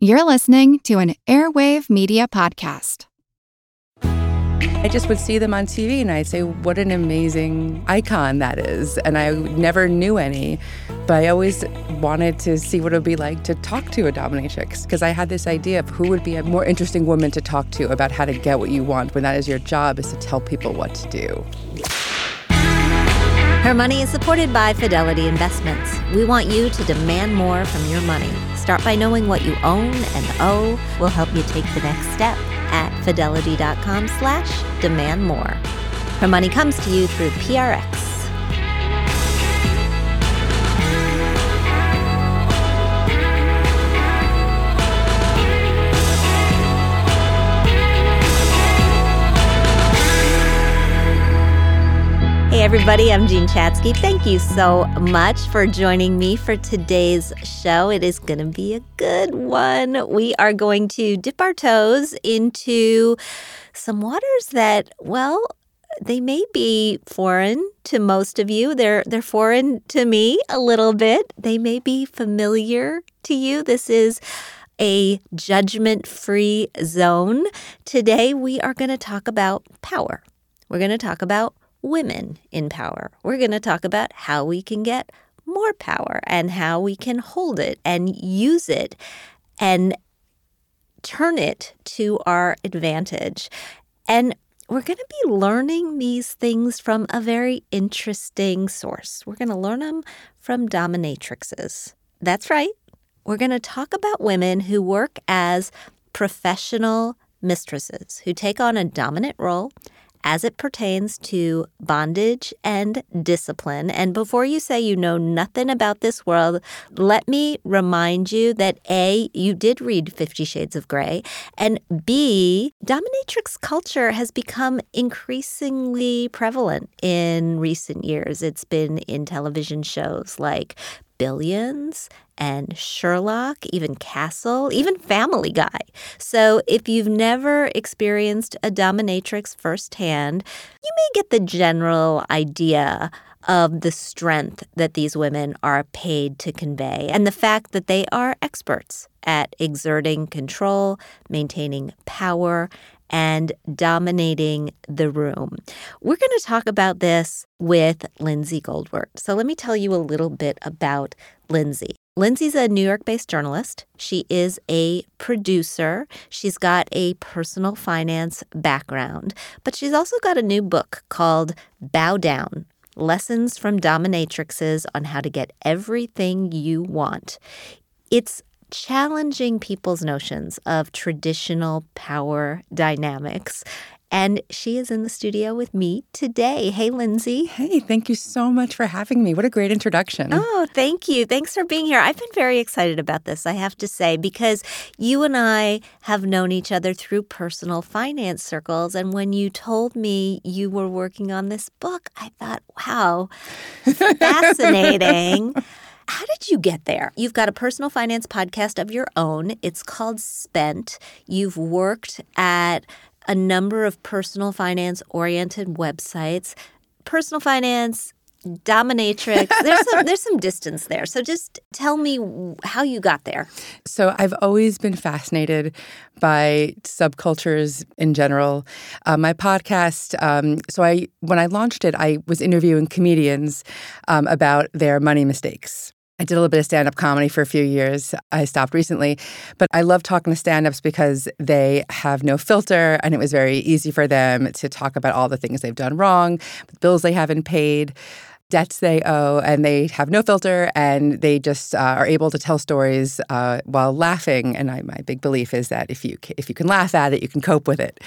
You're listening to an Airwave Media Podcast. I just would see them on TV and I'd say, what an amazing icon that is. And I never knew any, but I always wanted to see what it would be like to talk to a dominatrix because I had this idea of who would be a more interesting woman to talk to about how to get what you want when that is your job is to tell people what to do. Her Money is supported by Fidelity Investments. We want you to demand more from your money. Start by knowing what you own and owe. We'll help you take the next step at fidelity.com slash demand more. Her money comes to you through PRX. Hey, everybody, I'm Jean Chatzky. Thank you so much for joining me for today's show. It is going to be a good one. We are going to dip our toes into some waters that, well, they may be foreign to most of you. They're they're foreign to me a little bit. They may be familiar to you. This is a judgment-free zone. Today we are going to talk about power. We're going to talk about women in power. We're going to talk about how we can get more power and how we can hold it and use it and turn it to our advantage. And we're going to be learning these things from a very interesting source. We're going to learn them from dominatrixes. That's right. We're going to talk about women who work as professional mistresses, who take on a dominant role as it pertains to bondage and discipline. And before you say you know nothing about this world, let me remind you that A, you did read Fifty Shades of Grey, and B, dominatrix culture has become increasingly prevalent in recent years. It's been in television shows like Billions and Sherlock, even Castle, even Family Guy. So if you've never experienced a dominatrix firsthand, you may get the general idea of the strength that these women are paid to convey and the fact that they are experts at exerting control, maintaining power, and dominating the room. We're going to talk about this with Lindsay Goldwert. So let me tell you a little bit about Lindsay. Lindsay's a New York based journalist. She is a producer. She's got a personal finance background, but she's also got a new book called Bow Down Lessons from Dominatrixes on How to Get Everything You Want. It's challenging people's notions of traditional power dynamics. And she is in the studio with me today. Hey, Lindsay. Hey, thank you so much for having me. What a great introduction. Oh, thank you. Thanks for being here. I've been very excited about this, I have to say, because you and I have known each other through personal finance circles. And when you told me you were working on this book, I thought, wow, fascinating. How did you get there? You've got a personal finance podcast of your own. It's called Spent. You've worked at a number of personal finance oriented websites. Personal finance, dominatrix. There's some there's some distance there. So just tell me how you got there. So I've always been fascinated by subcultures in general. Uh, my podcast. Um, so I when I launched it, I was interviewing comedians um, about their money mistakes. I did a little bit of stand up comedy for a few years. I stopped recently, but I love talking to stand ups because they have no filter and it was very easy for them to talk about all the things they've done wrong, bills they haven't paid, debts they owe, and they have no filter and they just uh, are able to tell stories uh, while laughing. And I, my big belief is that if you if you can laugh at it, you can cope with it.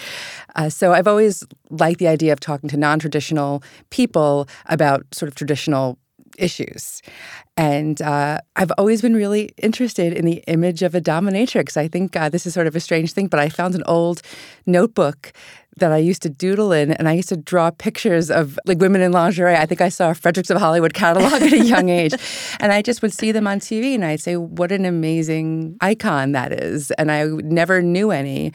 Uh, so I've always liked the idea of talking to non traditional people about sort of traditional issues. And uh, I've always been really interested in the image of a dominatrix. I think uh, this is sort of a strange thing, but I found an old notebook that I used to doodle in, and I used to draw pictures of like women in lingerie. I think I saw a Fredericks of Hollywood catalog at a young age, and I just would see them on TV, and I'd say, "What an amazing icon that is!" And I never knew any,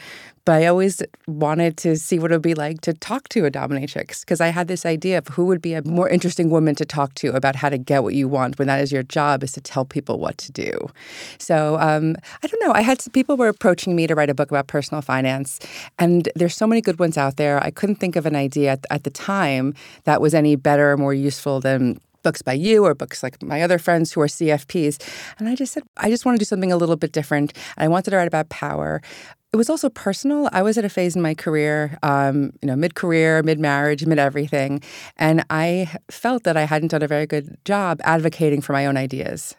but I always wanted to see what it would be like to talk to a dominatrix because I had this idea of who would be a more interesting woman to talk to about how to get what you want when that is your job is to tell people what to do. So um, I don't know. I had some people were approaching me to write a book about personal finance, and there's so many good ones out there. I couldn't think of an idea at, at the time that was any better or more useful than books by you or books like my other friends who are CFPs. And I just said, I just want to do something a little bit different. I wanted to write about power it was also personal. I was at a phase in my career, um, you know, mid-career, mid-marriage, mid-everything, and I felt that I hadn't done a very good job advocating for my own ideas.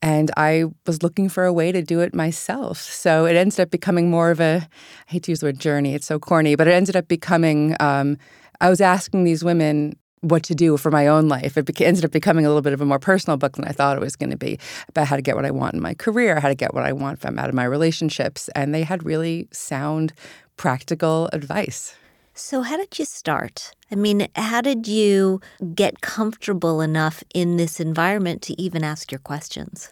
And I was looking for a way to do it myself. So it ended up becoming more of a, I hate to use the word journey, it's so corny, but it ended up becoming, um, I was asking these women what to do for my own life. It beca- ended up becoming a little bit of a more personal book than I thought it was going to be about how to get what I want in my career, how to get what I want from out of my relationships. And they had really sound, practical advice. So, how did you start? I mean, how did you get comfortable enough in this environment to even ask your questions?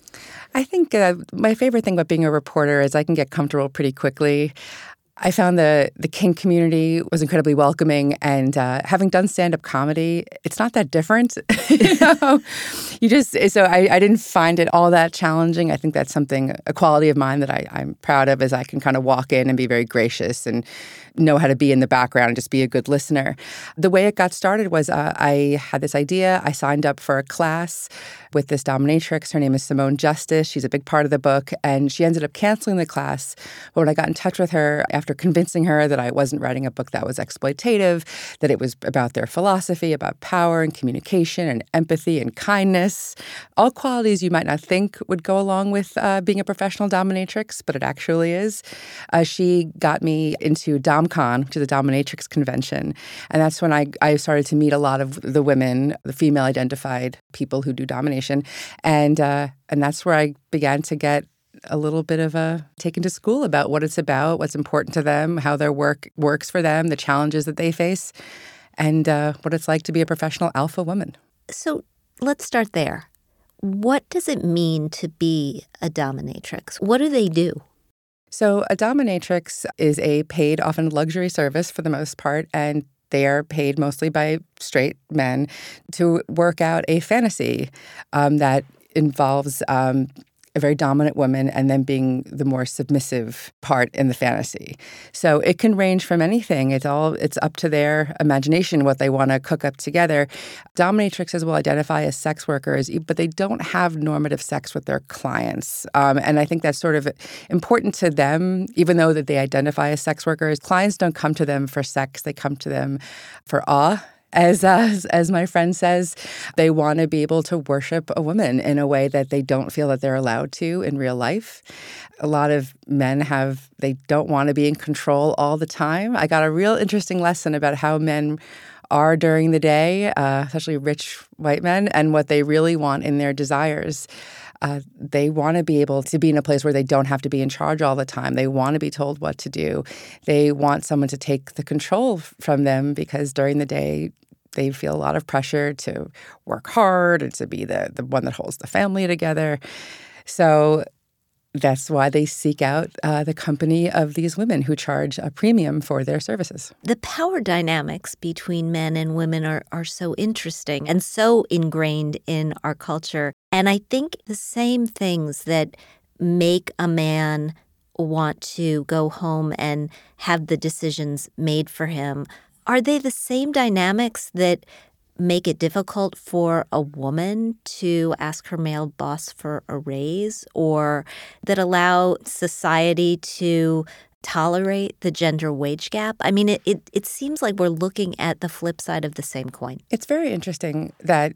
I think uh, my favorite thing about being a reporter is I can get comfortable pretty quickly. I found the the kink community was incredibly welcoming, and uh, having done stand up comedy, it's not that different. you know, you just so I, I didn't find it all that challenging. I think that's something a quality of mine that I, I'm proud of is I can kind of walk in and be very gracious and know how to be in the background and just be a good listener. The way it got started was uh, I had this idea. I signed up for a class with this dominatrix. Her name is Simone Justice. She's a big part of the book, and she ended up canceling the class. But when I got in touch with her after convincing her that I wasn't writing a book that was exploitative, that it was about their philosophy, about power and communication and empathy and kindness, all qualities you might not think would go along with uh, being a professional dominatrix, but it actually is. Uh, she got me into DomCon, which is a dominatrix convention, and that's when I, I started to meet a lot of the women, the female identified people who do domination and uh, and that's where I began to get a little bit of a taken to school about what it's about, what's important to them, how their work works for them, the challenges that they face, and uh, what it's like to be a professional alpha woman. So let's start there. What does it mean to be a dominatrix? What do they do? So, a dominatrix is a paid, often luxury service for the most part, and they are paid mostly by straight men to work out a fantasy um, that involves um, a very dominant woman and then being the more submissive part in the fantasy. So it can range from anything. It's all it's up to their imagination what they want to cook up together. Dominatrixes will identify as sex workers, but they don't have normative sex with their clients. Um, and I think that's sort of important to them, even though that they identify as sex workers. Clients don't come to them for sex; they come to them for awe as as, as my friend says, they want to be able to worship a woman in a way that they don't feel that they're allowed to in real life. A lot of men have they don't want to be in control all the time. I got a real interesting lesson about how men are during the day, uh, especially rich white men, and what they really want in their desires. Uh, they want to be able to be in a place where they don't have to be in charge all the time. They want to be told what to do. They want someone to take the control from them because during the day, they feel a lot of pressure to work hard and to be the, the one that holds the family together. So that's why they seek out uh, the company of these women who charge a premium for their services. The power dynamics between men and women are, are so interesting and so ingrained in our culture. And I think the same things that make a man want to go home and have the decisions made for him are they the same dynamics that make it difficult for a woman to ask her male boss for a raise or that allow society to tolerate the gender wage gap? I mean, it, it, it seems like we're looking at the flip side of the same coin. It's very interesting that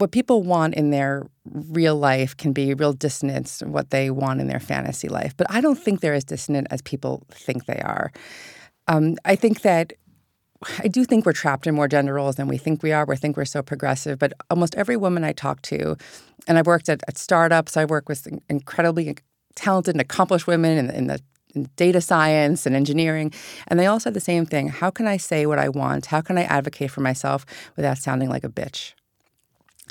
what people want in their real life can be real dissonance what they want in their fantasy life. But I don't think they're as dissonant as people think they are. Um, I think that I do think we're trapped in more gender roles than we think we are. We think we're so progressive, but almost every woman I talk to, and I've worked at, at startups, I work with incredibly talented and accomplished women in, in the data science and engineering. And they all said the same thing How can I say what I want? How can I advocate for myself without sounding like a bitch?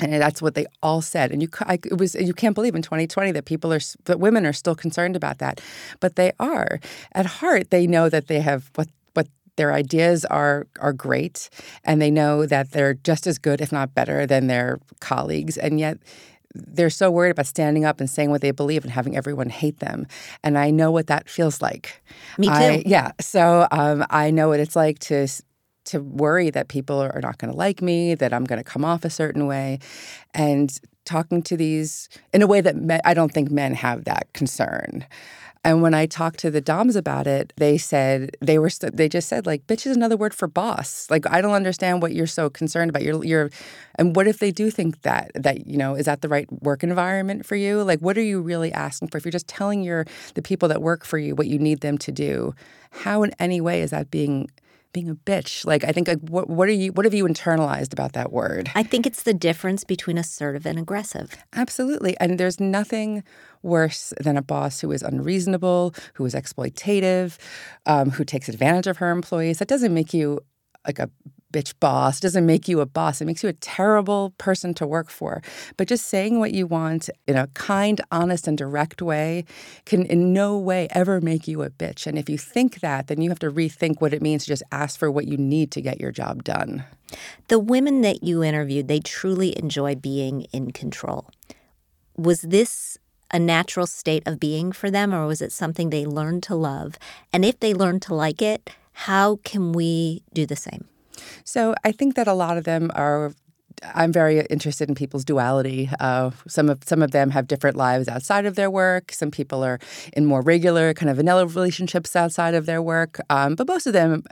And that's what they all said. And you, I, it was, you can't believe in 2020 that people are, that women are still concerned about that. But they are. At heart, they know that they have what what their ideas are are great, and they know that they're just as good, if not better, than their colleagues. And yet, they're so worried about standing up and saying what they believe and having everyone hate them. And I know what that feels like. Me too. I, yeah. So um, I know what it's like to to worry that people are not going to like me, that I'm going to come off a certain way, and talking to these in a way that men, I don't think men have that concern. And when I talked to the Doms about it, they said they were st- they just said like bitch is another word for boss. Like I don't understand what you're so concerned about. You're you're and what if they do think that that you know is that the right work environment for you? Like what are you really asking for? If you're just telling your the people that work for you what you need them to do, how in any way is that being being a bitch. Like I think like what what are you what have you internalized about that word? I think it's the difference between assertive and aggressive. Absolutely. And there's nothing worse than a boss who is unreasonable, who is exploitative, um, who takes advantage of her employees. That doesn't make you like a bitch boss doesn't make you a boss. It makes you a terrible person to work for. But just saying what you want in a kind, honest, and direct way can in no way ever make you a bitch. And if you think that, then you have to rethink what it means to just ask for what you need to get your job done. The women that you interviewed, they truly enjoy being in control. Was this a natural state of being for them, or was it something they learned to love? And if they learned to like it, how can we do the same? So I think that a lot of them are I'm very interested in people's duality. Uh, some of some of them have different lives outside of their work. Some people are in more regular, kind of vanilla relationships outside of their work. Um, but most of them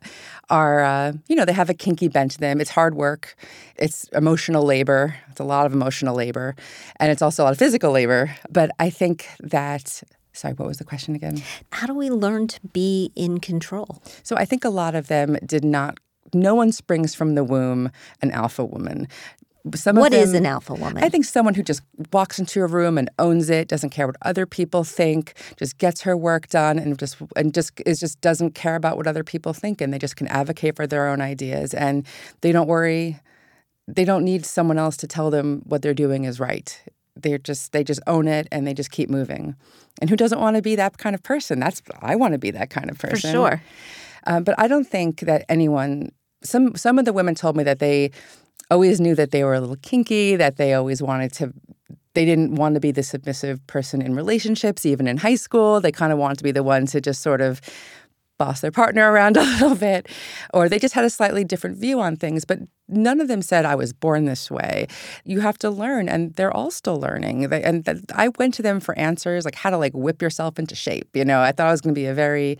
are, uh, you know, they have a kinky bent to them. It's hard work. It's emotional labor. It's a lot of emotional labor, and it's also a lot of physical labor. But I think that Sorry, what was the question again? How do we learn to be in control? So I think a lot of them did not no one springs from the womb an alpha woman. Some what them, is an alpha woman? I think someone who just walks into a room and owns it, doesn't care what other people think, just gets her work done, and just and just is just doesn't care about what other people think, and they just can advocate for their own ideas, and they don't worry. They don't need someone else to tell them what they're doing is right. They're just they just own it and they just keep moving. And who doesn't want to be that kind of person? That's I want to be that kind of person. For sure. Um, but I don't think that anyone some some of the women told me that they always knew that they were a little kinky, that they always wanted to they didn't want to be the submissive person in relationships, even in high school. They kind of wanted to be the ones to just sort of boss their partner around a little bit, or they just had a slightly different view on things. But none of them said, I was born this way. You have to learn, and they're all still learning. and I went to them for answers, like how to like whip yourself into shape. You know, I thought it was going to be a very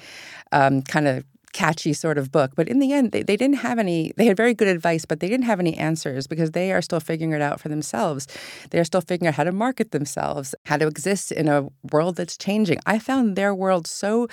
um, kind of catchy sort of book. But in the end, they, they didn't have any, they had very good advice, but they didn't have any answers because they are still figuring it out for themselves. They are still figuring out how to market themselves, how to exist in a world that's changing. I found their world so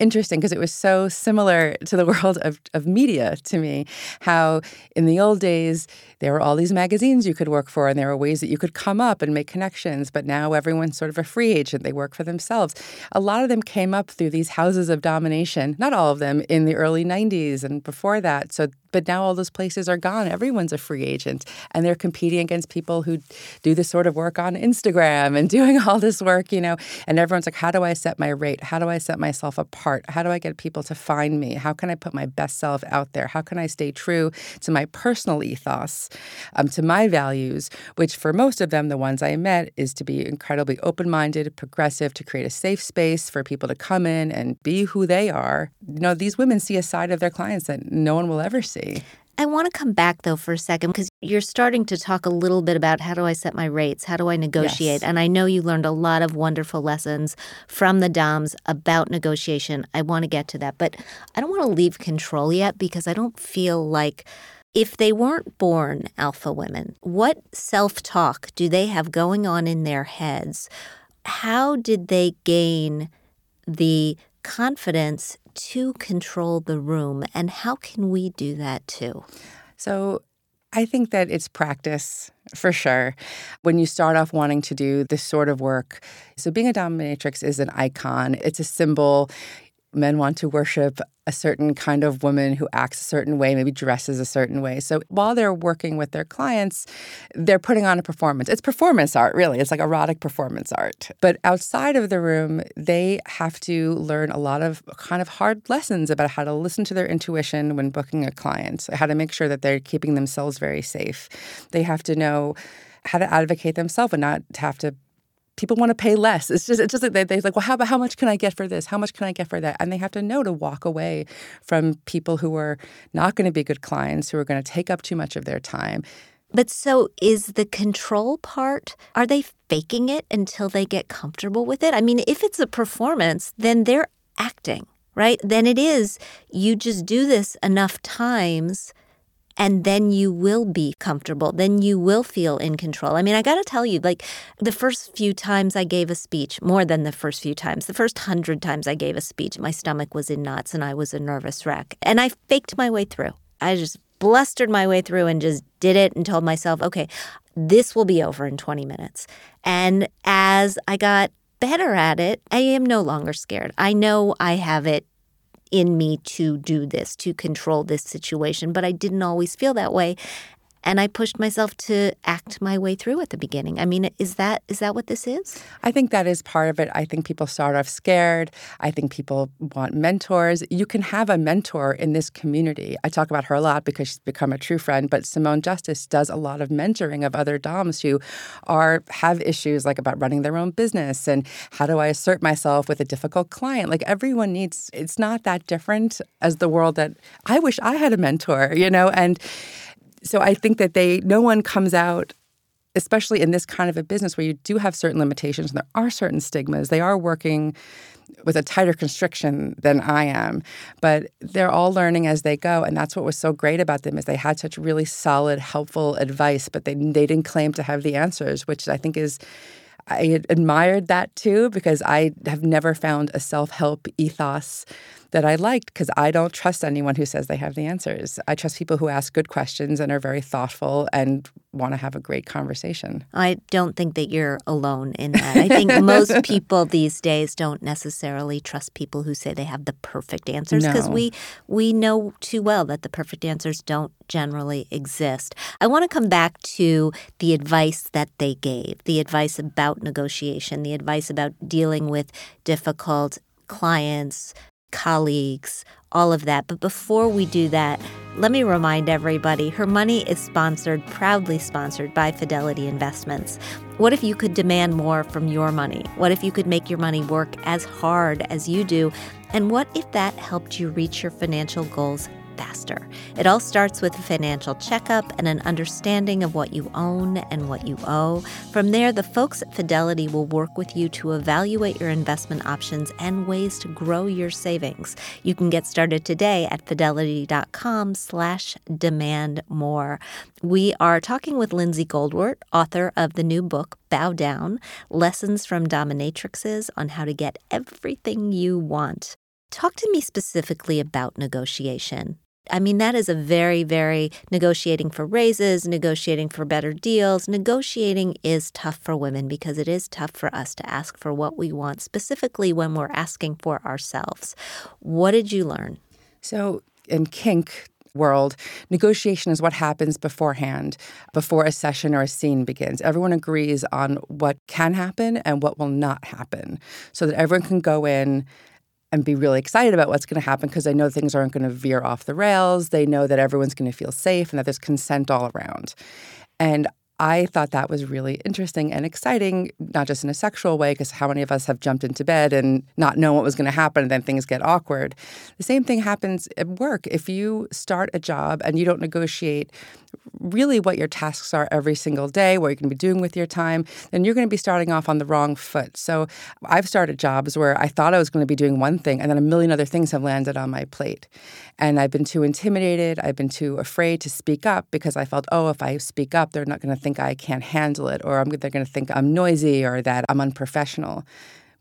interesting because it was so similar to the world of, of media to me. How in the old days, there were all these magazines you could work for, and there were ways that you could come up and make connections. But now everyone's sort of a free agent, they work for themselves. A lot of them came up through these houses of domination, not all of them in the early 90s and before that. So but now all those places are gone. Everyone's a free agent, and they're competing against people who do this sort of work on Instagram and doing all this work, you know. And everyone's like, how do I set my rate? How do I set myself apart? How do I get people to find me? How can I put my best self out there? How can I stay true to my personal ethos, um, to my values, which for most of them, the ones I met, is to be incredibly open minded, progressive, to create a safe space for people to come in and be who they are. You know, these women see a side of their clients that no one will ever see see. I want to come back though for a second because you're starting to talk a little bit about how do I set my rates? How do I negotiate? Yes. And I know you learned a lot of wonderful lessons from the DOMs about negotiation. I want to get to that. But I don't want to leave control yet because I don't feel like if they weren't born alpha women, what self talk do they have going on in their heads? How did they gain the confidence to control the room, and how can we do that too? So, I think that it's practice for sure. When you start off wanting to do this sort of work, so being a dominatrix is an icon, it's a symbol Men want to worship a certain kind of woman who acts a certain way, maybe dresses a certain way. So while they're working with their clients, they're putting on a performance. It's performance art, really. It's like erotic performance art. But outside of the room, they have to learn a lot of kind of hard lessons about how to listen to their intuition when booking a client, how to make sure that they're keeping themselves very safe. They have to know how to advocate themselves and not have to people want to pay less. It's just it's just like they, they're like, well, how about how much can I get for this? How much can I get for that? And they have to know to walk away from people who are not going to be good clients, who are going to take up too much of their time. But so is the control part, are they faking it until they get comfortable with it? I mean, if it's a performance, then they're acting, right? Then it is you just do this enough times and then you will be comfortable. Then you will feel in control. I mean, I got to tell you, like the first few times I gave a speech, more than the first few times, the first hundred times I gave a speech, my stomach was in knots and I was a nervous wreck. And I faked my way through. I just blustered my way through and just did it and told myself, okay, this will be over in 20 minutes. And as I got better at it, I am no longer scared. I know I have it in me to do this, to control this situation, but I didn't always feel that way and I pushed myself to act my way through at the beginning. I mean, is that is that what this is? I think that is part of it. I think people start off scared. I think people want mentors. You can have a mentor in this community. I talk about her a lot because she's become a true friend, but Simone Justice does a lot of mentoring of other doms who are have issues like about running their own business and how do I assert myself with a difficult client? Like everyone needs it's not that different as the world that I wish I had a mentor, you know, and so I think that they no one comes out especially in this kind of a business where you do have certain limitations and there are certain stigmas. They are working with a tighter constriction than I am, but they're all learning as they go, and that's what was so great about them is they had such really solid, helpful advice, but they they didn't claim to have the answers, which I think is. I admired that too because I have never found a self help ethos that I liked because I don't trust anyone who says they have the answers. I trust people who ask good questions and are very thoughtful and want to have a great conversation. I don't think that you're alone in that. I think most people these days don't necessarily trust people who say they have the perfect answers because No. we we know too well that the perfect answers don't generally exist. I want to come back to the advice that they gave, the advice about negotiation, the advice about dealing with difficult clients, colleagues, all of that. But before we do that, let me remind everybody her money is sponsored, proudly sponsored by Fidelity Investments. What if you could demand more from your money? What if you could make your money work as hard as you do? And what if that helped you reach your financial goals faster? It all starts with a financial checkup and an understanding of what you own and what you owe. From there, the folks at Fidelity will work with you to evaluate your investment options and ways to grow your savings. You can get started today at fidelity.com slash demand more. We are talking with Lindsay Goldwert, author of the new book, Bow Down, Lessons from Dominatrixes on how to get everything you want. Talk to me specifically about negotiation. I mean, that is a very, very negotiating for raises, negotiating for better deals. Negotiating is tough for women because it is tough for us to ask for what we want, specifically when we're asking for ourselves. What did you learn? So in kink world, negotiation is what happens beforehand, before a session or a scene begins. Everyone agrees on what can happen and what will not happen so that everyone can go in and be really excited about what's going to happen because they know things aren't going to veer off the rails. They know that everyone's going to feel safe and that there's consent all around. And I thought that was really interesting and exciting, not just in a sexual way, because how many of us have jumped into bed and not know what was going to happen and then things get awkward. The same thing happens at work. If you start a job and you don't negotiate really what your tasks are every single day, what you're going to be doing with your time, then you're going to be starting off on the wrong foot. So I've started jobs where I thought I was going to be doing one thing, and then a million other things have landed on my plate. And I've been too intimidated. I've been too afraid to speak up because I felt, oh, if I speak up, they're not going to think I can't handle it, or I'm, they're going to think I'm noisy or that I'm unprofessional.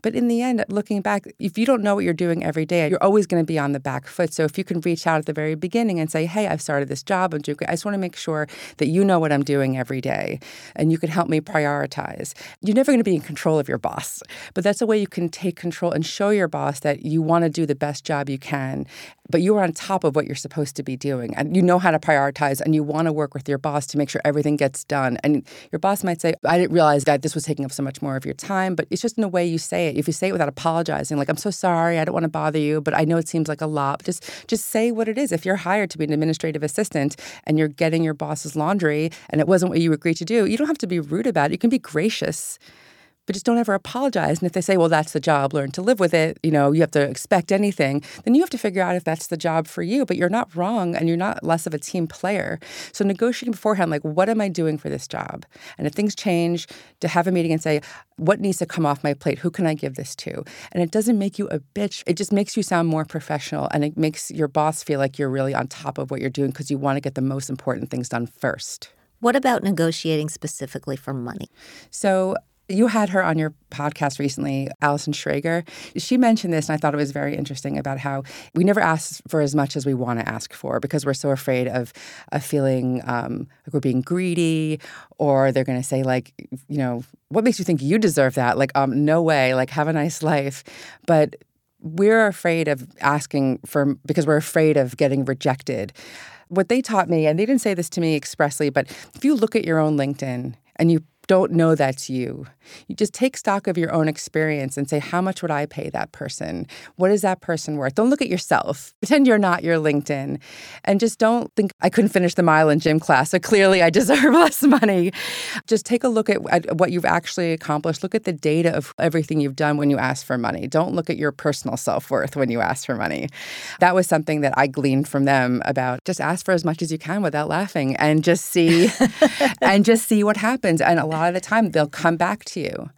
But in the end, looking back, if you don't know what you're doing every day, you're always going to be on the back foot. So if you can reach out at the very beginning and say, hey, I've started this job, I'm doing I just want to make sure that you know what I'm doing every day and you can help me prioritize. You're never going to be in control of your boss, but that's a way you can take control and show your boss that you want to do the best job you can but you are on top of what you're supposed to be doing and you know how to prioritize and you want to work with your boss to make sure everything gets done and your boss might say i didn't realize that this was taking up so much more of your time but it's just in the way you say it. If you say it without apologizing like i'm so sorry i don't want to bother you but i know it seems like a lot just just say what it is. If you're hired to be an administrative assistant and you're getting your boss's laundry and it wasn't what you agreed to do you don't have to be rude about it. You can be gracious but just don't ever apologize. And if they say, well, that's the job, learn to live with it, you know, you have to expect anything, then you have to figure out if that's the job for you. But you're not wrong and you're not less of a team player. So negotiating beforehand, like, what am I doing for this job? And if things change, to have a meeting and say, what needs to come off my plate? Who can I give this to? And it doesn't make you a bitch. It just makes you sound more professional and it makes your boss feel like you're really on top of what you're doing because you want to get the most important things done first. What about negotiating specifically for money? So you had her on your podcast recently, Allison Schrager. She mentioned this, and I thought it was very interesting about how we never ask for as much as we want to ask for because we're so afraid of, of feeling um, like we're being greedy, or they're going to say, like, you know, what makes you think you deserve that? Like, um, no way, like, have a nice life. But we're afraid of asking for because we're afraid of getting rejected. What they taught me, and they didn't say this to me expressly, but if you look at your own LinkedIn and you don't know that's you. You just take stock of your own experience and say, how much would I pay that person? What is that person worth? Don't look at yourself. Pretend you're not your LinkedIn. And just don't think I couldn't finish the mile in gym class, so clearly I deserve less money. Just take a look at, at what you've actually accomplished. Look at the data of everything you've done when you ask for money. Don't look at your personal self worth when you ask for money. That was something that I gleaned from them about just ask for as much as you can without laughing and just see and just see what happens. And a lot lot of the time they'll come back to you.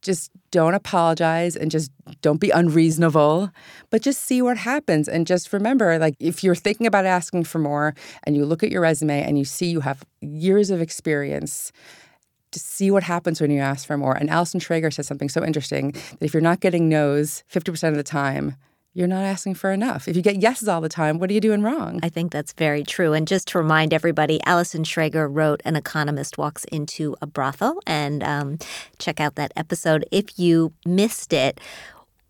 Just don't apologize and just don't be unreasonable, but just see what happens. And just remember like, if you're thinking about asking for more and you look at your resume and you see you have years of experience, to see what happens when you ask for more. And Allison Schrager says something so interesting that if you're not getting no's 50% of the time, you're not asking for enough. If you get yeses all the time, what are you doing wrong? I think that's very true. And just to remind everybody, Allison Schrager wrote An Economist Walks into a Brothel. And um, check out that episode if you missed it.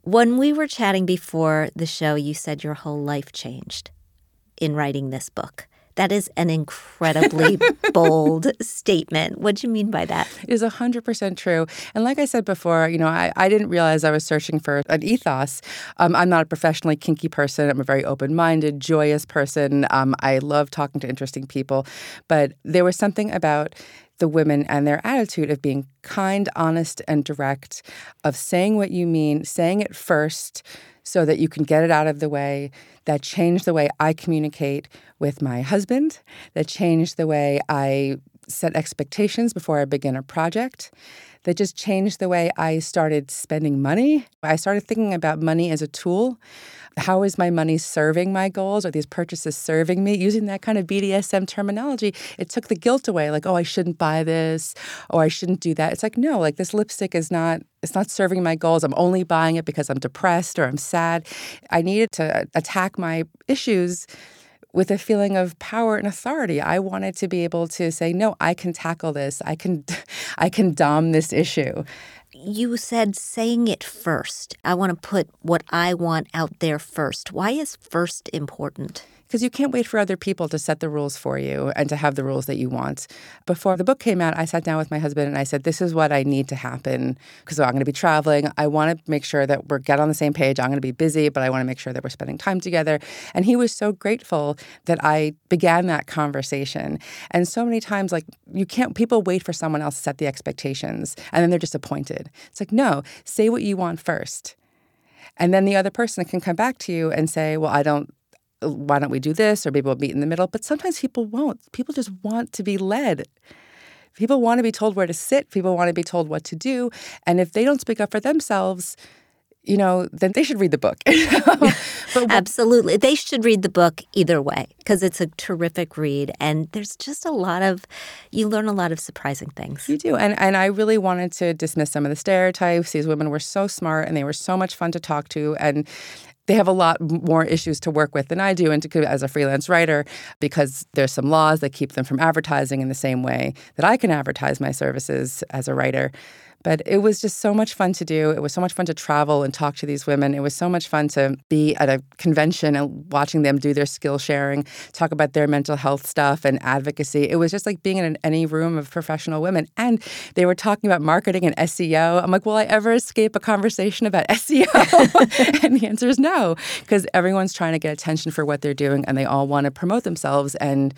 When we were chatting before the show, you said your whole life changed in writing this book. That is an incredibly bold statement. What do you mean by that? It is 100% true. And like I said before, you know, I, I didn't realize I was searching for an ethos. Um, I'm not a professionally kinky person. I'm a very open minded, joyous person. Um, I love talking to interesting people. But there was something about the women and their attitude of being kind, honest, and direct, of saying what you mean, saying it first so that you can get it out of the way. That changed the way I communicate with my husband, that changed the way I set expectations before I begin a project. That just changed the way I started spending money. I started thinking about money as a tool how is my money serving my goals? Are these purchases serving me? Using that kind of BDSM terminology, it took the guilt away. Like, oh, I shouldn't buy this, or I shouldn't do that. It's like, no, like this lipstick is not. It's not serving my goals. I'm only buying it because I'm depressed or I'm sad. I needed to uh, attack my issues with a feeling of power and authority. I wanted to be able to say, no, I can tackle this. I can I can dom this issue you said saying it first. I want to put what I want out there first. Why is first important? Because you can't wait for other people to set the rules for you and to have the rules that you want. Before the book came out, I sat down with my husband and I said, This is what I need to happen because I'm going to be traveling. I want to make sure that we're get on the same page. I'm going to be busy, but I want to make sure that we're spending time together. And he was so grateful that I began that conversation. And so many times, like, you can't, people wait for someone else to set the expectations and then they're disappointed. It's like, no, say what you want first. And then the other person can come back to you and say, Well, I don't why don't we do this? Or maybe we'll meet in the middle. But sometimes people won't. People just want to be led. People want to be told where to sit. People want to be told what to do. And if they don't speak up for themselves, you know, then they should read the book. but Absolutely. They should read the book either way because it's a terrific read. And there's just a lot of, you learn a lot of surprising things. You do. And, and I really wanted to dismiss some of the stereotypes. These women were so smart and they were so much fun to talk to. And they have a lot more issues to work with than I do and to, as a freelance writer because there's some laws that keep them from advertising in the same way that I can advertise my services as a writer. But it was just so much fun to do. It was so much fun to travel and talk to these women. It was so much fun to be at a convention and watching them do their skill sharing, talk about their mental health stuff and advocacy. It was just like being in any room of professional women. And they were talking about marketing and SEO. I'm like, will I ever escape a conversation about SEO? and the answer is no, because everyone's trying to get attention for what they're doing and they all want to promote themselves and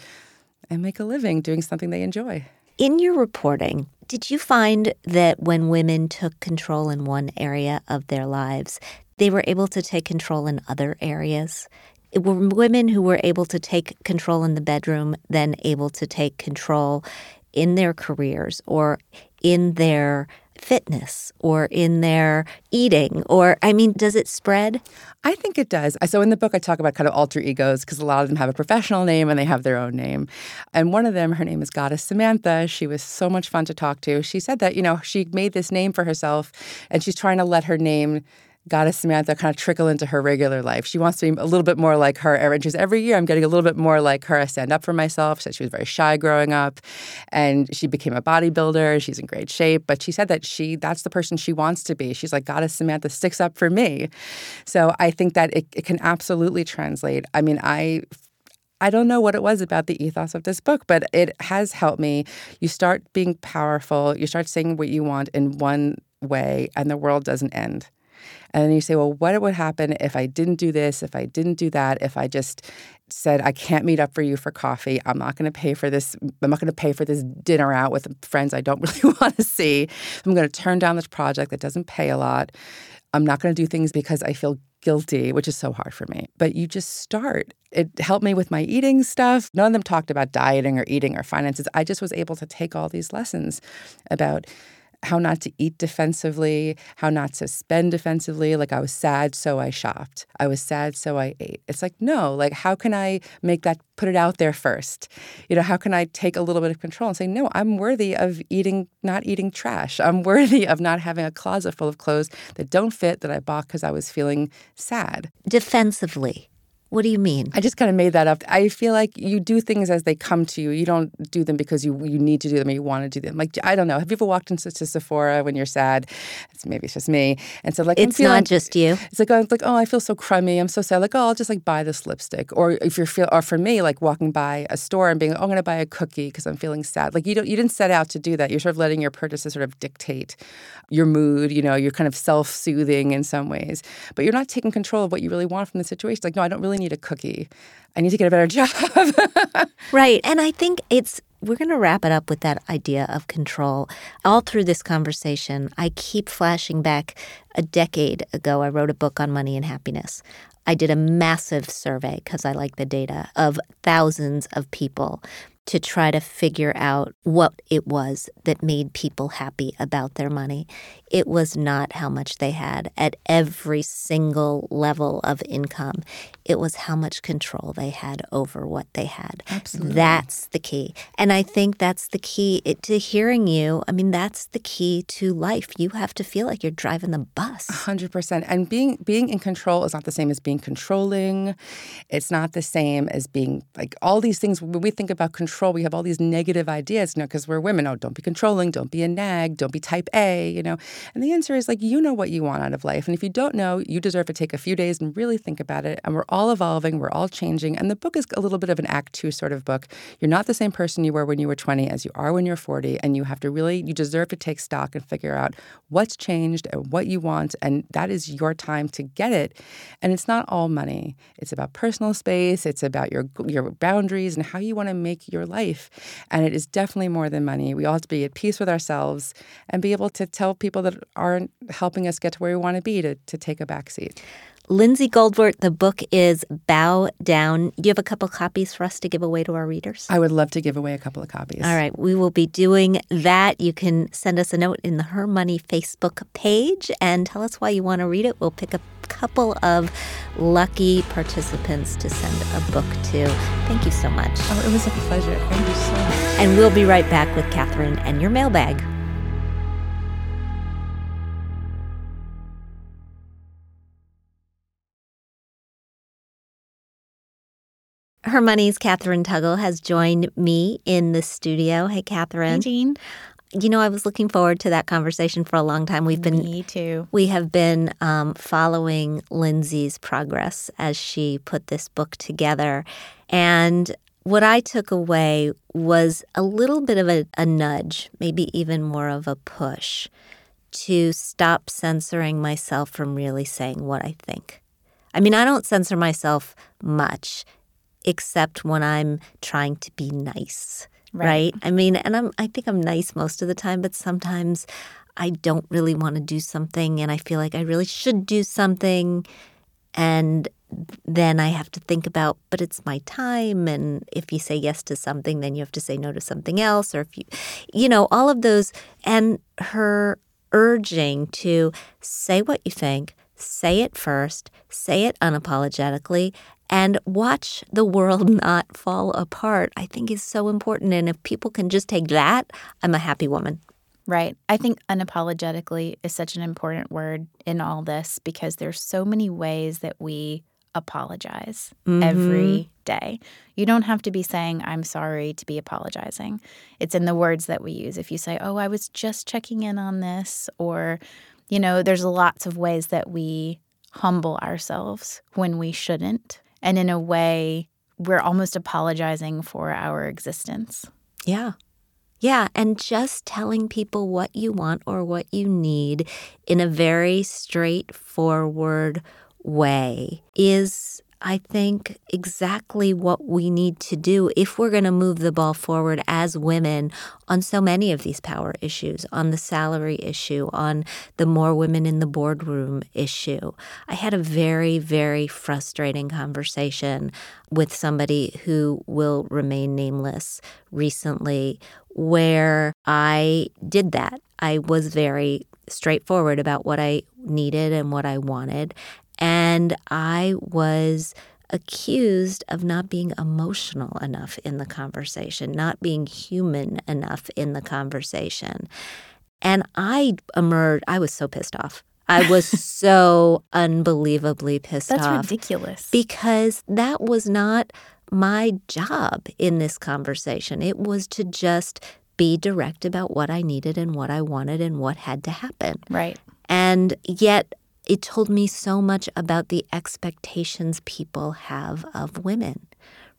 and make a living doing something they enjoy. In your reporting, did you find that when women took control in one area of their lives, they were able to take control in other areas? Were women who were able to take control in the bedroom then able to take control in their careers or in their fitness or in their eating? Or, I mean, does it spread? I think it does. So in the book, I talk about kind of alter egos because a lot of them have a professional name and they have their own name. And one of them, her name is Goddess Samantha. She was so much fun to talk to. She said that, you know, she made this name for herself and she's trying to let her name goddess Samantha kind of trickle into her regular life. She wants to be a little bit more like her. And she's every year I'm getting a little bit more like her. I stand up for myself. She said she was very shy growing up and she became a bodybuilder. She's in great shape. But she said that she that's the person she wants to be. She's like, Goddess Samantha sticks up for me. So I think that it, it can absolutely translate. I mean, I I don't know what it was about the ethos of this book, but it has helped me. You start being powerful, you start saying what you want in one way, and the world doesn't end. And then you say, well, what would happen if I didn't do this, if I didn't do that, if I just said, I can't meet up for you for coffee. I'm not going to pay for this. I'm not going to pay for this dinner out with friends I don't really want to see. I'm going to turn down this project that doesn't pay a lot. I'm not going to do things because I feel guilty, which is so hard for me. But you just start. It helped me with my eating stuff. None of them talked about dieting or eating or finances. I just was able to take all these lessons about how not to eat defensively, how not to spend defensively. Like I was sad, so I shopped. I was sad, so I ate. It's like, no, like how can I make that, put it out there first? You know, how can I take a little bit of control and say, no, I'm worthy of eating, not eating trash. I'm worthy of not having a closet full of clothes that don't fit that I bought because I was feeling sad. Defensively. What do you mean? I just kind of made that up. I feel like you do things as they come to you. You don't do them because you you need to do them or you want to do them. Like I don't know. Have you ever walked into Sephora when you're sad? It's maybe it's just me. And so like it's feeling, not just you. It's like oh, it's like oh, I feel so crummy. I'm so sad. Like oh, I'll just like buy this lipstick. Or if you're feel or for me like walking by a store and being oh, I'm going to buy a cookie because I'm feeling sad. Like you don't you didn't set out to do that. You're sort of letting your purchases sort of dictate your mood. You know, you're kind of self soothing in some ways, but you're not taking control of what you really want from the situation. Like no, I don't really need a cookie. I need to get a better job. right. And I think it's we're going to wrap it up with that idea of control. All through this conversation, I keep flashing back a decade ago. I wrote a book on money and happiness. I did a massive survey because I like the data of thousands of people to try to figure out what it was that made people happy about their money. It was not how much they had at every single level of income. It was how much control they had over what they had. Absolutely. That's the key. And I think that's the key to hearing you. I mean, that's the key to life. You have to feel like you're driving the bus. 100%. And being being in control is not the same as being controlling. It's not the same as being like all these things when we think about control control. We have all these negative ideas, you know, because we're women. Oh, don't be controlling, don't be a nag, don't be type A, you know. And the answer is like, you know what you want out of life. And if you don't know, you deserve to take a few days and really think about it. And we're all evolving, we're all changing. And the book is a little bit of an act two sort of book. You're not the same person you were when you were 20 as you are when you're 40. And you have to really, you deserve to take stock and figure out what's changed and what you want. And that is your time to get it. And it's not all money. It's about personal space. It's about your your boundaries and how you want to make your life. And it is definitely more than money. We all have to be at peace with ourselves and be able to tell people that aren't helping us get to where we want to be to, to take a back seat. Lindsay Goldwert, the book is Bow Down. Do you have a couple copies for us to give away to our readers? I would love to give away a couple of copies. All right, we will be doing that. You can send us a note in the Her Money Facebook page and tell us why you want to read it. We'll pick a couple of lucky participants to send a book to. Thank you so much. Oh, it was a pleasure. Thank you so much. And we'll be right back with Kathryn and your mailbag. Her Money's Kathryn Tuggle has joined me in the studio. Hey, Kathryn. Hey, Jean. You know, I was looking forward to that conversation for a long time. We've been Me too. we have been um, following Lindsay's progress as she put this book together, and what I took away was a little bit of a, a nudge, maybe even more of a push, to stop censoring myself from really saying what I think. I mean, I don't censor myself much except when I'm trying to be nice, right? Right. I mean, and I'm I think I'm nice most of the time, but sometimes I don't really want to do something and I feel like I really should do something and then I have to think about but it's my time and if you say yes to something then you have to say no to something else or if you you know all of those and her urging to say what you think, say it first, say it unapologetically, and watch the world not fall apart, I think is so important. And if people can just take that, I'm a happy woman. Right. I think unapologetically is such an important word in all this because there's so many ways that we apologize mm-hmm. every day. You don't have to be saying I'm sorry to be apologizing. It's in the words that we use. If you say, "Oh, I was just checking in on this," or you know, there's lots of ways that we humble ourselves when we shouldn't. And in a way, we're almost apologizing for our existence. Yeah. Yeah. And just telling people what you want or what you need in a very straightforward way is, I think, exactly what we need to do if we're going to move the ball forward as women on so many of these power issues, on the salary issue, on the more women in the boardroom issue. I had a very, very frustrating conversation with somebody who will remain nameless recently where I did that. I was very straightforward about what I needed and what I wanted. And I was accused of not being emotional enough in the conversation, not being human enough in the conversation. And I emerged, I was so pissed off. I was so unbelievably pissed That's off That's ridiculous. because that was not my job in this conversation. It was to just be direct about what I needed and what I wanted and what had to happen. right. And yet, it told me so much about the expectations people have of women,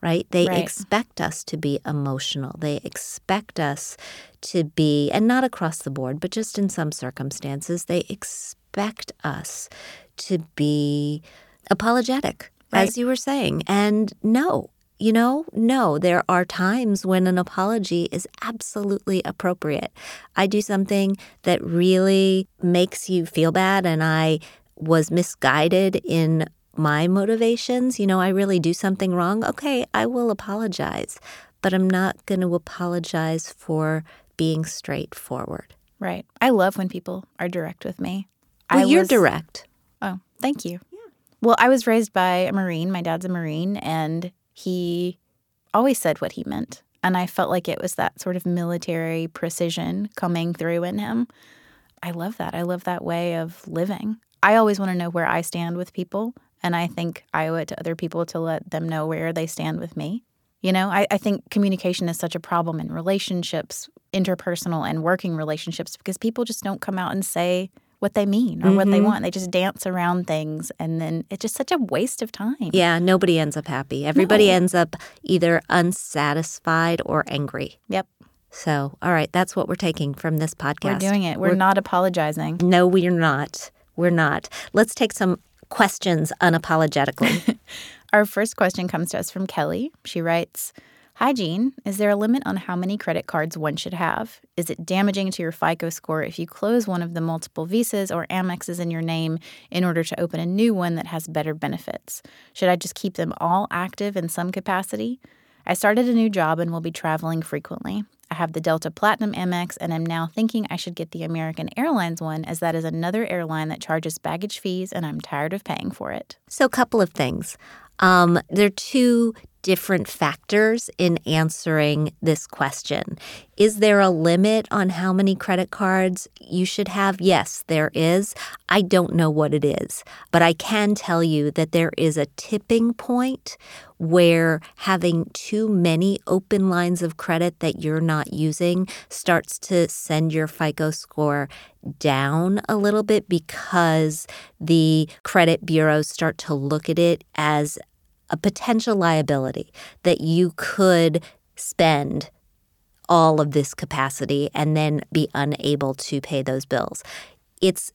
right? They Right. expect us to be emotional. They expect us to be, and not across the board, but just in some circumstances, they expect us to be apologetic, Right. as you were saying. And no, you know, no, there are times when an apology is absolutely appropriate. I do something that really makes you feel bad, and I was misguided in my motivations. You know, I really do something wrong. Okay, I will apologize, but I'm not going to apologize for being straightforward. Right. I love when people are direct with me. Well, I you're was- direct. Oh, thank you. Well, I was raised by a Marine. My dad's a Marine, and he always said what he meant. And I felt like it was that sort of military precision coming through in him. I love that. I love that way of living. I always want to know where I stand with people. And I think I owe it to other people to let them know where they stand with me. You know, I, I think communication is such a problem in relationships, interpersonal and working relationships, because people just don't come out and say what they mean or what they mm-hmm. want. They just dance around things. And then it's just such a waste of time. Yeah, nobody ends up happy. Everybody No. ends up either unsatisfied or angry. Yep. So, all right, that's what we're taking from this podcast. We're doing it. We're, not apologizing. No, we're not. We're not. Let's take some questions unapologetically. Our first question comes to us from Kelly. She writes Hi, Jean. Is there a limit on how many credit cards one should have? Is it damaging to your FICO score if you close one of the multiple Visas or Amexes in your name in order to open a new one that has better benefits? Should I just keep them all active in some capacity? I started a new job and will be traveling frequently. I have the Delta Platinum Amex and am now thinking I should get the American Airlines one as that is another airline that charges baggage fees and I'm tired of paying for it. So, a couple of things. Um, there are two different factors in answering this question. Is there a limit on how many credit cards you should have? Yes, there is. I don't know what it is, but I can tell you that there is a tipping point where having too many open lines of credit that you're not using starts to send your FICO score down a little bit because the credit bureaus start to look at it as a potential liability that you could spend all of this capacity and then be unable to pay those bills. It's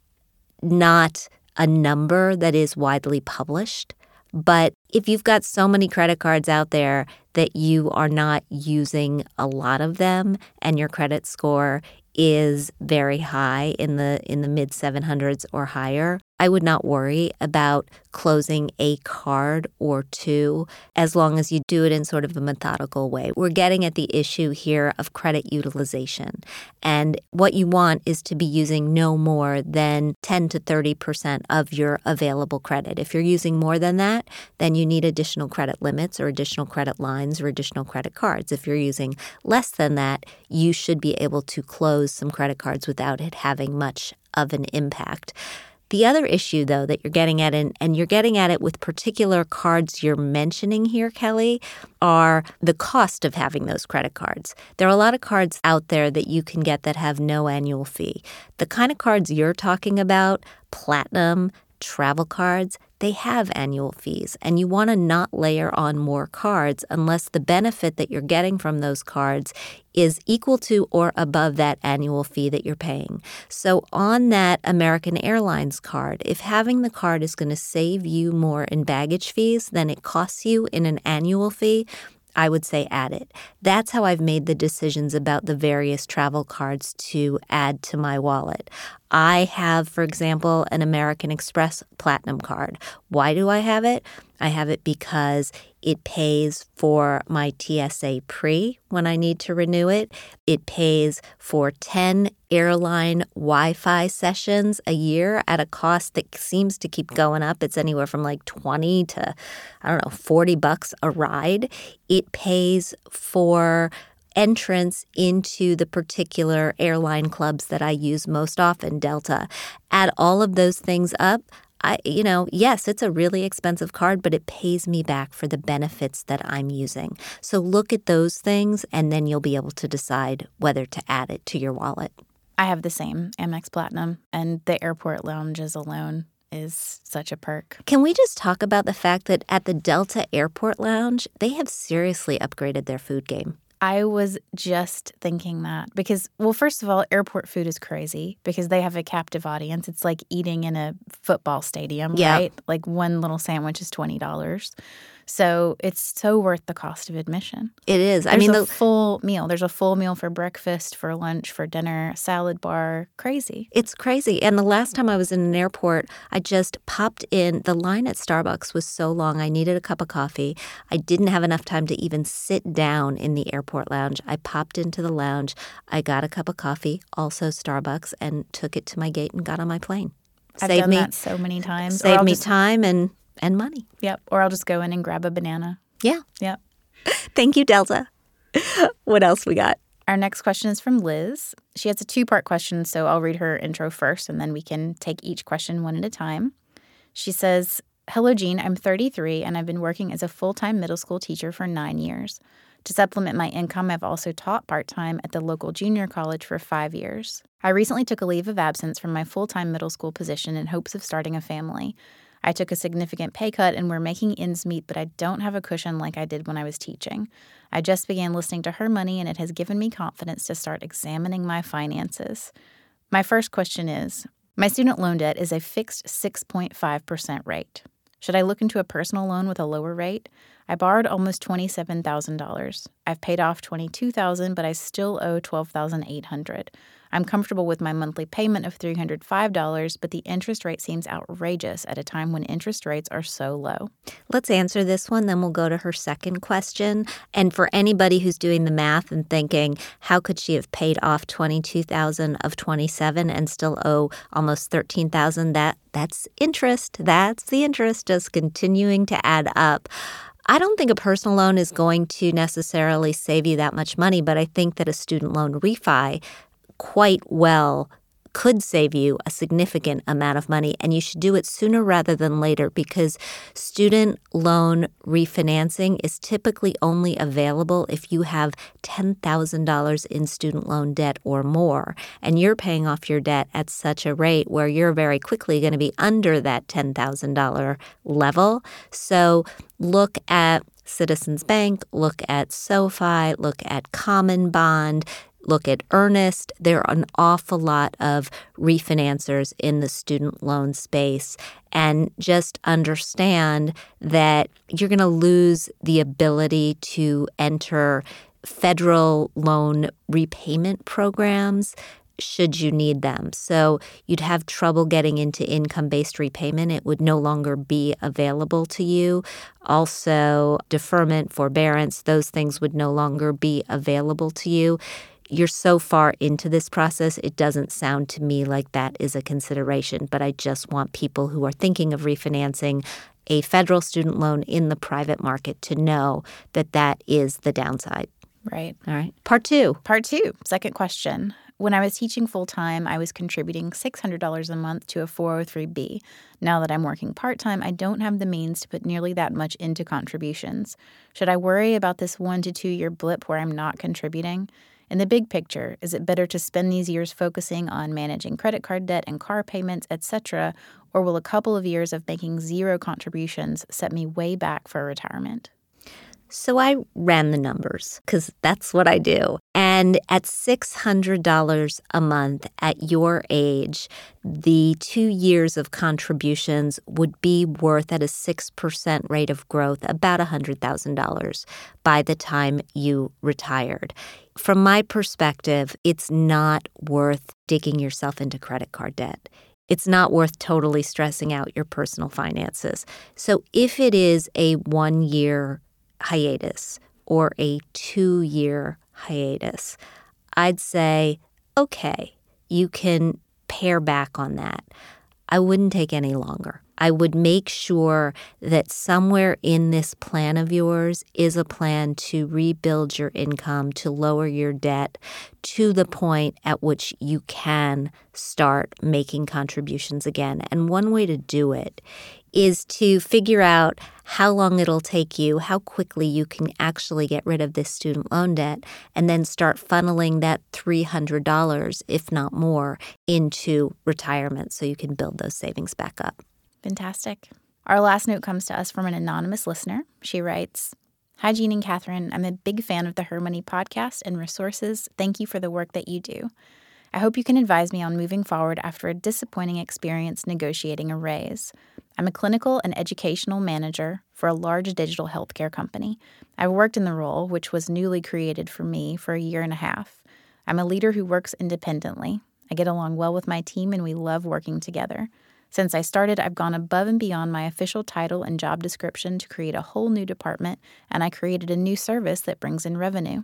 not a number that is widely published, but if you've got so many credit cards out there that you are not using a lot of them and your credit score is very high in the in the mid 700s or higher, I would not worry about closing a card or two as long as you do it in sort of a methodical way. We're getting at the issue here of credit utilization. And what you want is to be using no more than 10 to 30% of your available credit. If you're using more than that, then you need additional credit limits or additional credit lines or additional credit cards. If you're using less than that, you should be able to close some credit cards without it having much of an impact. The other issue, though, that you're getting at, and, and you're getting at it with particular cards you're mentioning here, Kelly, are the cost of having those credit cards. There are a lot of cards out there that you can get that have no annual fee. The kind of cards you're talking about, platinum, travel cards, they have annual fees, and you want to not layer on more cards unless the benefit that you're getting from those cards is equal to or above that annual fee that you're paying. So, on that American Airlines card, if having the card is going to save you more in baggage fees than it costs you in an annual fee, I would say add it. That's how I've made the decisions about the various travel cards to add to my wallet. I have, for example, an American Express Platinum card. Why do I have it? I have it because it pays for my TSA pre when I need to renew it. It pays for 10 airline Wi Fi sessions a year at a cost that seems to keep going up. It's anywhere from like 20 to, I don't know, 40 bucks a ride. It pays for entrance into the particular airline clubs that I use most often, Delta. Add all of those things up. I, you know, yes, it's a really expensive card, but it pays me back for the benefits that I'm using. So look at those things and then you'll be able to decide whether to add it to your wallet. I have the same Amex Platinum, and the airport lounges alone is such a perk. Can we just talk about the fact that at the Delta Airport Lounge, they have seriously upgraded their food game? I was just thinking that because, well, first of all, airport food is crazy because they have a captive audience. It's like eating in a football stadium, Yeah. right? Like one little sandwich is $20. So it's so worth the cost of admission. It is. I mean, a the, full meal. There's a full meal for breakfast, for lunch, for dinner, salad bar. Crazy. It's crazy. And the last time I was in an airport, I just popped in. The line at Starbucks was so long. I needed a cup of coffee. I didn't have enough time to even sit down in the airport lounge. I popped into the lounge. I got a cup of coffee, also Starbucks, and took it to my gate and got on my plane. I've Saved done me, that so many times. Saved me just- time and and money. Yep. Or I'll just go in and grab a banana. Yeah. Yep. Thank you, Delta. what else we got? Our next question is from Liz. She has a two part question, so I'll read her intro first and then we can take each question one at a time. She says, Hello, Jean. I'm 33 and I've been working as a full time middle school teacher for nine years. To supplement my income, I've also taught part time at the local junior college for five years. I recently took a leave of absence from my full time middle school position in hopes of starting a family. I took a significant pay cut and we're making ends meet, but I don't have a cushion like I did when I was teaching. I just began listening to her money and it has given me confidence to start examining my finances. My first question is My student loan debt is a fixed 6.5% rate. Should I look into a personal loan with a lower rate? I borrowed almost $27,000. I've paid off 22,000, but I still owe 12,800. I'm comfortable with my monthly payment of $305, but the interest rate seems outrageous at a time when interest rates are so low. Let's answer this one, then we'll go to her second question. And for anybody who's doing the math and thinking, how could she have paid off 22,000 of 27 and still owe almost 13,000? That that's interest. That's the interest just continuing to add up. I don't think a personal loan is going to necessarily save you that much money, but I think that a student loan refi quite well could save you a significant amount of money, and you should do it sooner rather than later because student loan refinancing is typically only available if you have $10,000 in student loan debt or more, and you're paying off your debt at such a rate where you're very quickly going to be under that $10,000 level. So look at Citizens Bank, look at SoFi, look at CommonBond look at Earnest. There are an awful lot of refinancers in the student loan space. And just understand that you're going to lose the ability to enter federal loan repayment programs should you need them. So you'd have trouble getting into income based repayment. It would no longer be available to you. Also, deferment, forbearance, those things would no longer be available to you you're so far into this process, it doesn't sound to me like that is a consideration. But I just want people who are thinking of refinancing a federal student loan in the private market to know that that is the downside. Right. All right. Part two. Part two, second question. When I was teaching full time, I was contributing $600 a month to a 403B. Now that I'm working part time, I don't have the means to put nearly that much into contributions. Should I worry about this one to two year blip where I'm not contributing? In the big picture, is it better to spend these years focusing on managing credit card debt and car payments, etc., or will a couple of years of making zero contributions set me way back for retirement? So I ran the numbers because that's what I do. And at $600 a month at your age, the two years of contributions would be worth at a 6% rate of growth about $100,000 by the time you retired. From my perspective, it's not worth digging yourself into credit card debt it's not worth totally stressing out your personal finances. So, if it is a one year hiatus or a two year hiatus, I'd say, okay, you can pare back on that. I wouldn't take any longer. I would make sure that somewhere in this plan of yours is a plan to rebuild your income, to lower your debt to the point at which you can start making contributions again. And one way to do it is to figure out how long it'll take you, how quickly you can actually get rid of this student loan debt, and then start funneling that $300, if not more, into retirement so you can build those savings back up. Fantastic. Our last note comes to us from an anonymous listener. She writes, Hi, Jean and Kathryn. I'm a big fan of the Her Money podcast and resources. Thank you for the work that you do. I hope you can advise me on moving forward after a disappointing experience negotiating a raise. I'm a clinical and educational manager for a large digital healthcare company. I've worked in the role, which was newly created for me, for a year and a half. I'm a leader who works independently. I get along well with my team and we love working together. Since I started, I've gone above and beyond my official title and job description to create a whole new department, and I created a new service that brings in revenue.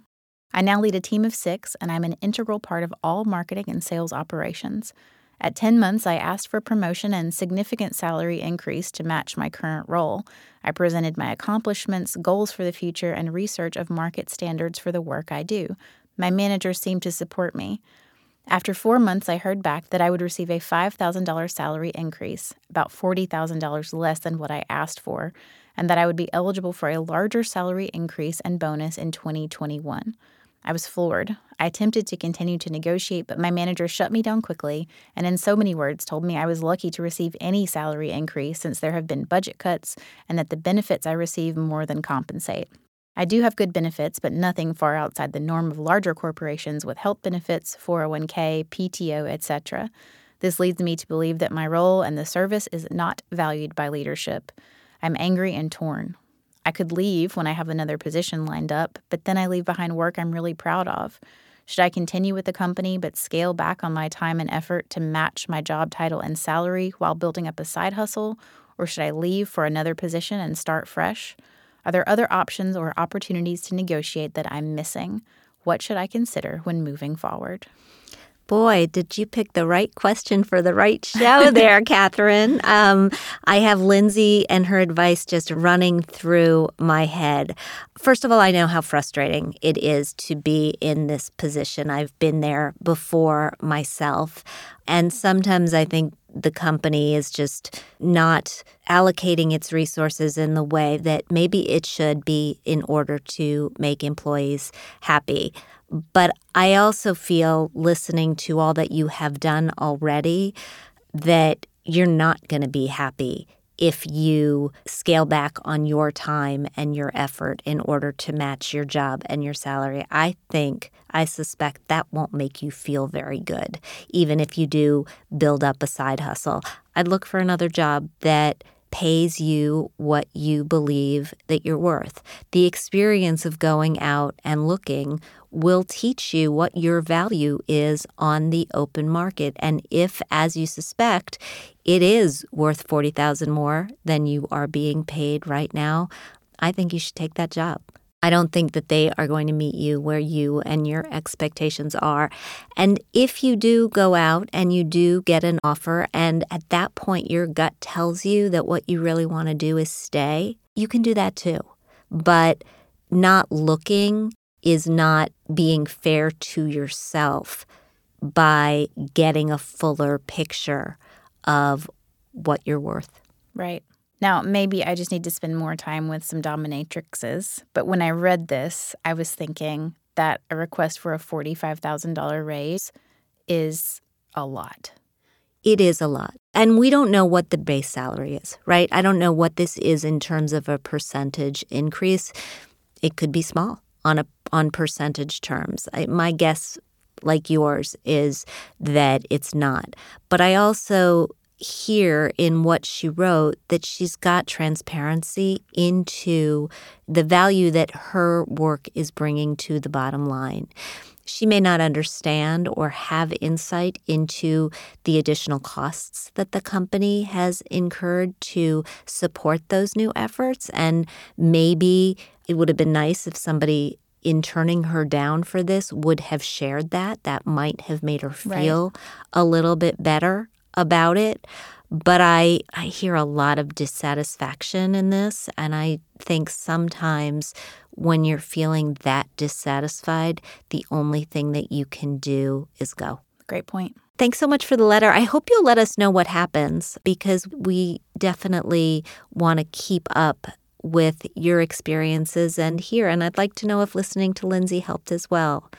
I now lead a team of six, and I'm an integral part of all marketing and sales operations. At 10 months, I asked for promotion and significant salary increase to match my current role. I presented my accomplishments, goals for the future, and research of market standards for the work I do. My manager seemed to support me. After four months, I heard back that I would receive a $5,000 salary increase, about $40,000 less than what I asked for, and that I would be eligible for a larger salary increase and bonus in 2021. I was floored. I attempted to continue to negotiate, but my manager shut me down quickly and, in so many words, told me I was lucky to receive any salary increase since there have been budget cuts and that the benefits I receive more than compensate. I do have good benefits, but nothing far outside the norm of larger corporations with health benefits, 401k, PTO, etc. This leads me to believe that my role and the service is not valued by leadership. I'm angry and torn. I could leave when I have another position lined up, but then I leave behind work I'm really proud of. Should I continue with the company but scale back on my time and effort to match my job title and salary while building up a side hustle? Or should I leave for another position and start fresh? Are there other options or opportunities to negotiate that I'm missing? What should I consider when moving forward? Boy, did you pick the right question for the right show there, Kathryn. Um, I have Lindsay and her advice just running through my head. First of all, I know how frustrating it is to be in this position. I've been there before myself. And sometimes I think the company is just not allocating its resources in the way that maybe it should be in order to make employees happy. But I also feel listening to all that you have done already that you're not going to be happy if you scale back on your time and your effort in order to match your job and your salary. I think, I suspect that won't make you feel very good, even if you do build up a side hustle. I'd look for another job that pays you what you believe that you're worth. The experience of going out and looking will teach you what your value is on the open market. And if, as you suspect, it is worth 40,000 more than you are being paid right now, I think you should take that job. I don't think that they are going to meet you where you and your expectations are. And if you do go out and you do get an offer, and at that point your gut tells you that what you really want to do is stay, you can do that too. But not looking is not being fair to yourself by getting a fuller picture of what you're worth. Right. Now, maybe I just need to spend more time with some dominatrixes. But when I read this, I was thinking that a request for a $45,000 raise is a lot. It is a lot. And we don't know what the base salary is, right? I don't know what this is in terms of a percentage increase. It could be small on a on percentage terms. I, my guess like yours is that it's not. But I also hear in what she wrote that she's got transparency into the value that her work is bringing to the bottom line. She may not understand or have insight into the additional costs that the company has incurred to support those new efforts. And maybe it would have been nice if somebody in turning her down for this would have shared that. That might have made her feel right. a little bit better about it. But I, I hear a lot of dissatisfaction in this. And I think sometimes when you're feeling that dissatisfied, the only thing that you can do is go. Great point. Thanks so much for the letter. I hope you'll let us know what happens because we definitely want to keep up with your experiences and here. And I'd like to know if listening to Lindsay helped as well.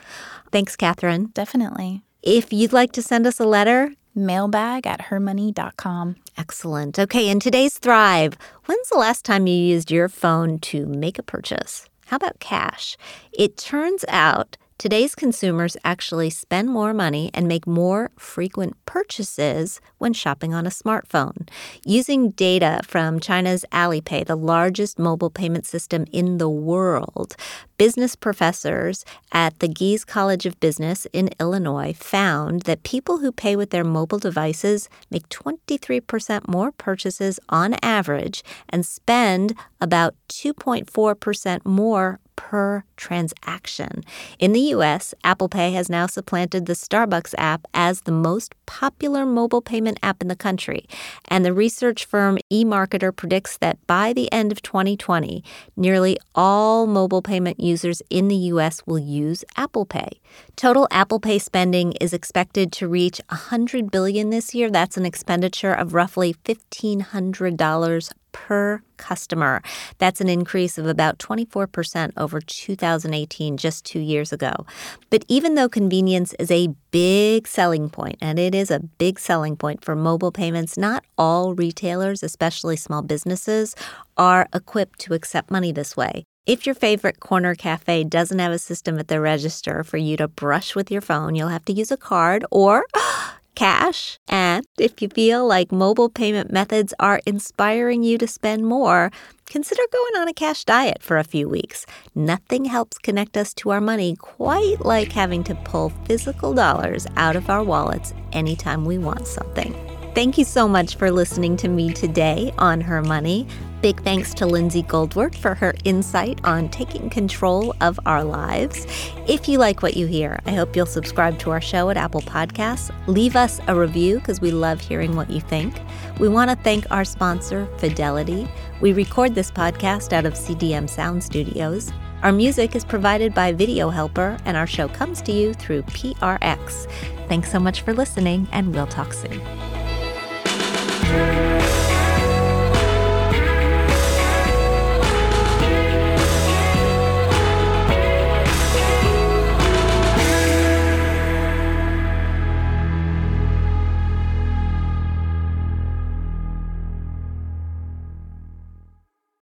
Thanks, Kathryn. Definitely. If you'd like to send us a letter, mailbag at hermoney.com. Excellent. Okay, in today's Thrive, when's the last time you used your phone to make a purchase? How about cash? It turns out Today's consumers actually spend more money and make more frequent purchases when shopping on a smartphone. Using data from China's Alipay, the largest mobile payment system in the world, business professors at the Gies College of Business in Illinois found that people who pay with their mobile devices make 23% more purchases on average and spend about 2.4% more per transaction. In the US, Apple Pay has now supplanted the Starbucks app as the most popular mobile payment app in the country. And the research firm eMarketer predicts that by the end of 2020, nearly all mobile payment users in the US will use Apple Pay. Total Apple Pay spending is expected to reach 100 billion this year. That's an expenditure of roughly $1500 per customer. That's an increase of about 24% over 2018, just two years ago. But even though convenience is a big selling point, and it is a big selling point for mobile payments, not all retailers, especially small businesses, are equipped to accept money this way. If your favorite corner cafe doesn't have a system at the register for you to brush with your phone, you'll have to use a card or cash. And if you feel like mobile payment methods are inspiring you to spend more, consider going on a cash diet for a few weeks. Nothing helps connect us to our money quite like having to pull physical dollars out of our wallets anytime we want something. Thank you so much for listening to me today on Her Money. Big thanks to Lindsay Goldwert for her insight on taking control of our lives. If you like what you hear, I hope you'll subscribe to our show at Apple Podcasts. Leave us a review because we love hearing what you think. We want to thank our sponsor, Fidelity. We record this podcast out of CDM Sound Studios. Our music is provided by Video Helper, and our show comes to you through PRX. Thanks so much for listening, and we'll talk soon.